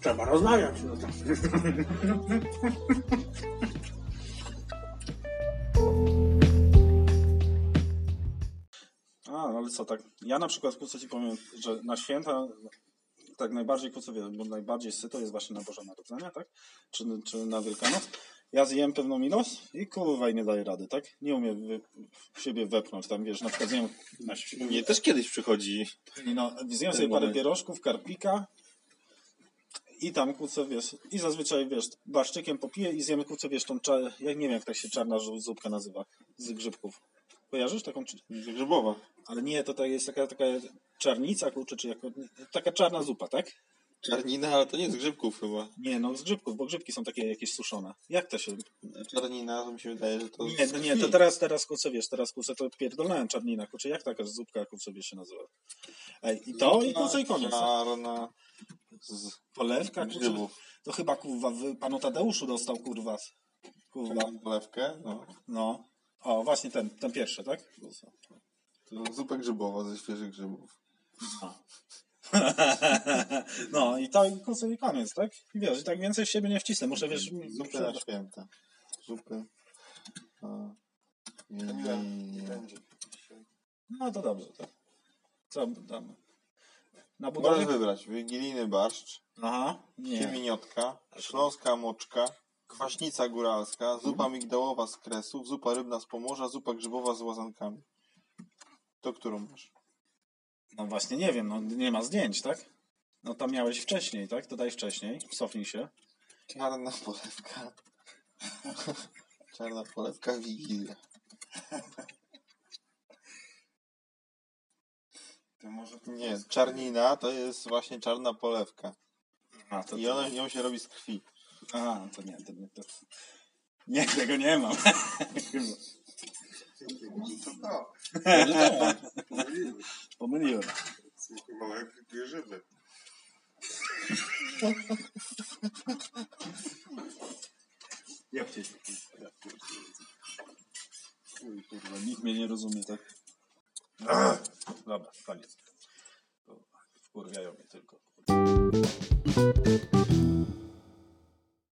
trzeba rozmawiać. No tak. A, ale co, tak, ja na przykład, co ci powiem, że na święta tak najbardziej, wie, bo najbardziej syto jest właśnie na Boże Narodzenie, tak? Czy, czy na Wielkanoc. Ja zjem pewną ilość i kurwa i nie daję rady, tak? Nie umiem wy, w siebie wepchnąć, tam wiesz, na przykład zjem, na, Mnie też kiedyś przychodzi. no, zjem sobie parę pierożków, karpika i tam, kurczę, wiesz, i zazwyczaj, wiesz, barszczykiem popiję i zjemy, kurczę, wiesz, tą, cza- ja nie wiem, jak tak się czarna zupka nazywa, z grzybków. Kojarzysz taką? Grzybowa. Ale nie, to tak jest taka, taka czarnica, kurczę, czy jako, taka czarna zupa, tak? Czarnina, ale to nie z grzybków chyba. Nie, no z grzybków, bo grzybki są takie jakieś suszone. Jak to się... Czarnina, to mi się wydaje, że to Nie, no nie, to teraz, teraz kurczę, wiesz, teraz kurczę, to pierdolnałem czarnina, kurczę, jak taka zupka, kurczę, wie się nazywa? Ej, i to, i kurczę, i koniec. Czarna z Polewka, grzybów. to chyba, kurwa, w panu Tadeuszu dostał, kurwa, kurwa, polewkę, no. no. O, właśnie ten, ten pierwszy, tak? To zupa grzybowa ze świeżych grzybów. No i to, i i koniec, tak? I wiesz, i tak więcej w siebie nie wcisnę, muszę, wiesz... Zupy na święta. Zupy. A, nie, nie, nie, nie. No to dobrze, tak. Co damy? Na Możesz budowie? wybrać wigilijny barszcz, Aha, nie. śląska moczka, kwaśnica góralska, zupa migdałowa z kresów, zupa rybna z pomorza, zupa grzybowa z łazankami. To którą masz? No właśnie nie wiem, no nie ma zdjęć, tak? No tam miałeś wcześniej, tak? To daj wcześniej, cofnij się. Czarna polewka. Czarna polewka Wigilia. Nie, czarnina to jest właśnie czarna polewka. A, to, I to, ona, ją się robi z krwi. Aha, to nie, to nie, to... Nie, tego nie mam. Pomyliłem. Małe grzyby. Jak cię Uj, kurwa, nikt mnie nie rozumie, tak? Dobra, koniec. Wkurwiają mnie tylko.